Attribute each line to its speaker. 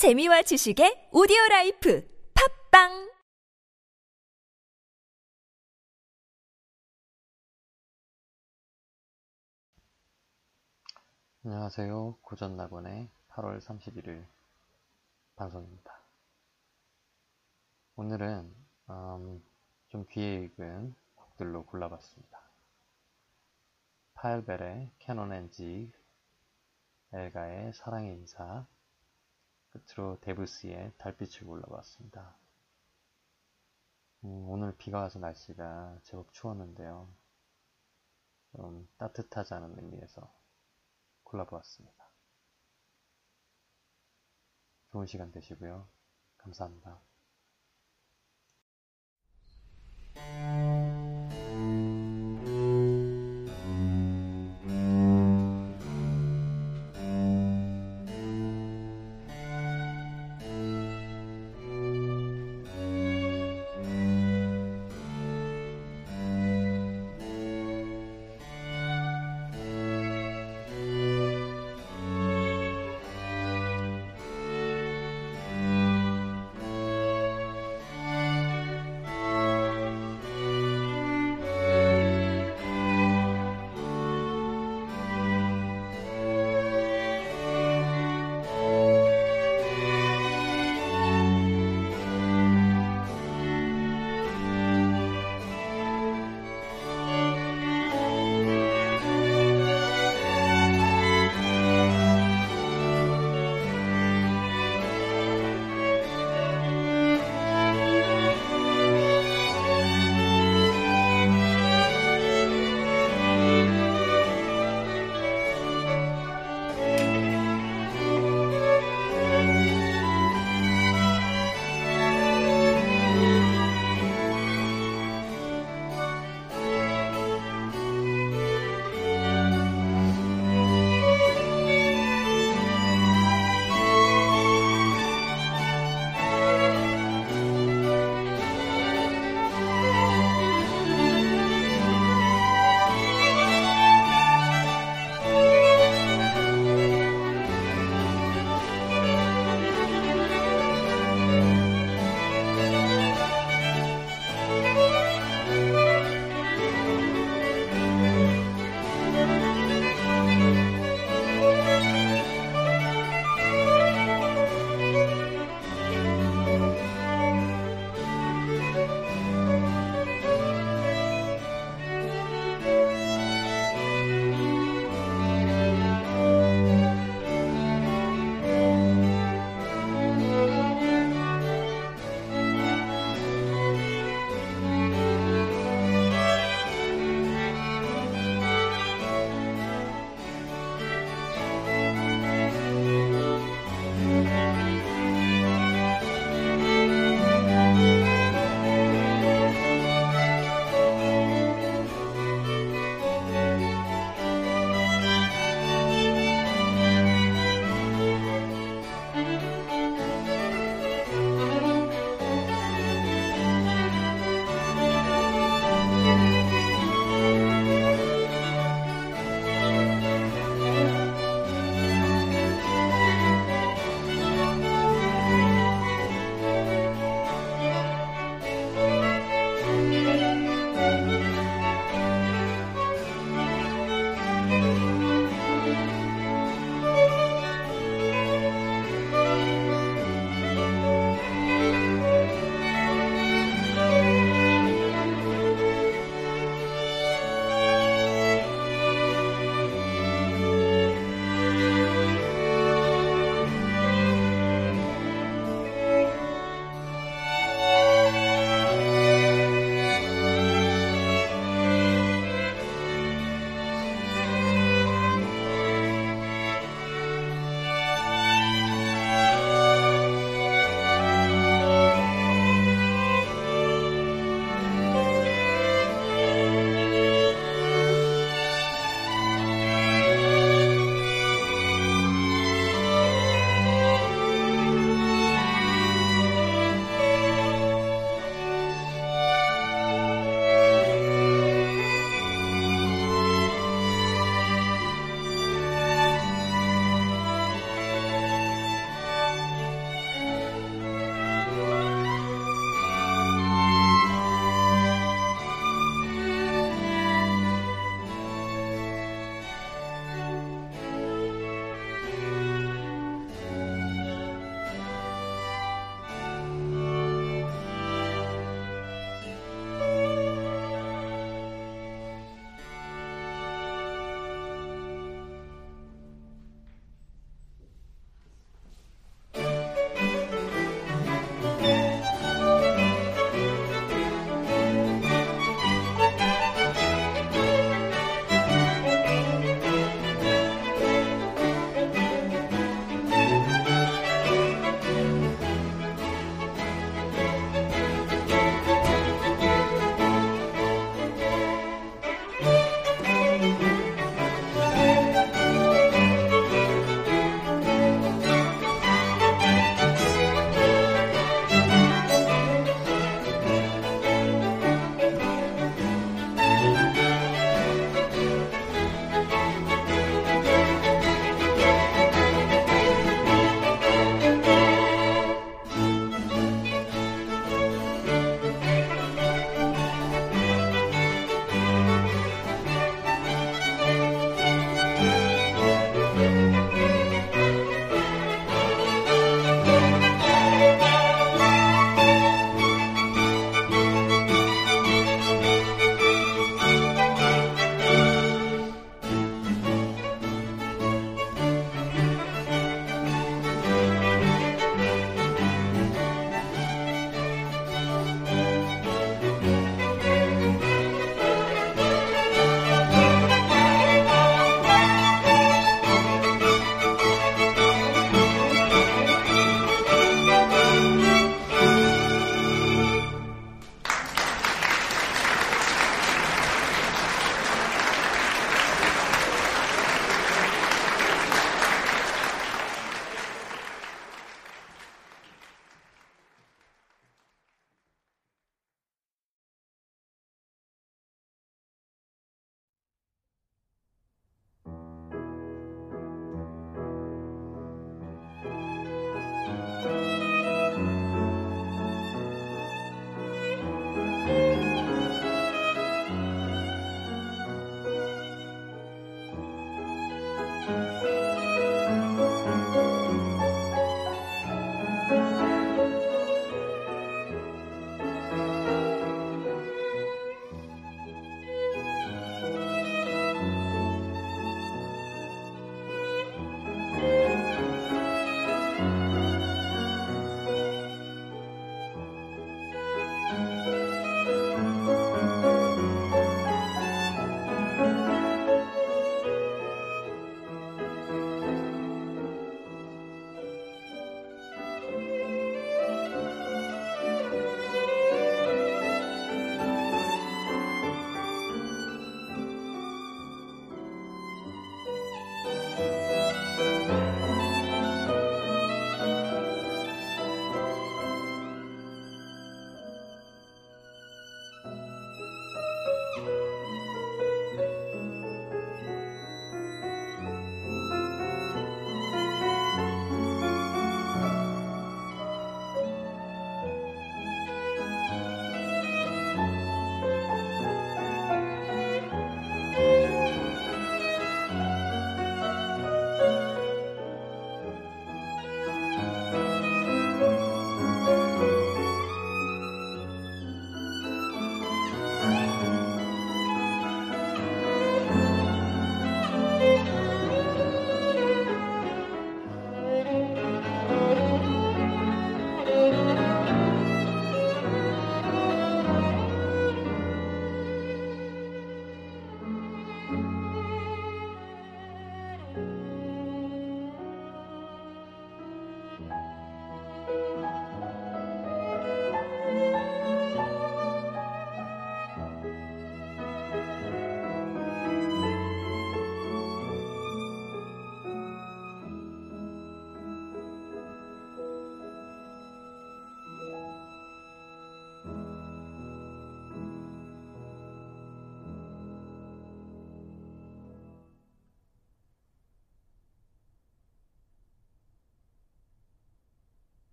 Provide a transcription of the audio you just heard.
Speaker 1: 재미와 지식의 오디오 life 팟빵
Speaker 2: 안녕하세요. 고전낙원의 8월 31일 방송입니다. 오늘은 음, 좀 귀에 익은 곡들로 골라봤습니다. 파헬벨의 캐논 and 지, 엘가의 사랑의 인사, 끝으로 데브스의 달빛을 골라봤습니다. 음, 오늘 비가 와서 날씨가 제법 추웠는데요. 좀 따뜻하자는 의미에서 골라보았습니다. 좋은 시간 되시고요. 감사합니다.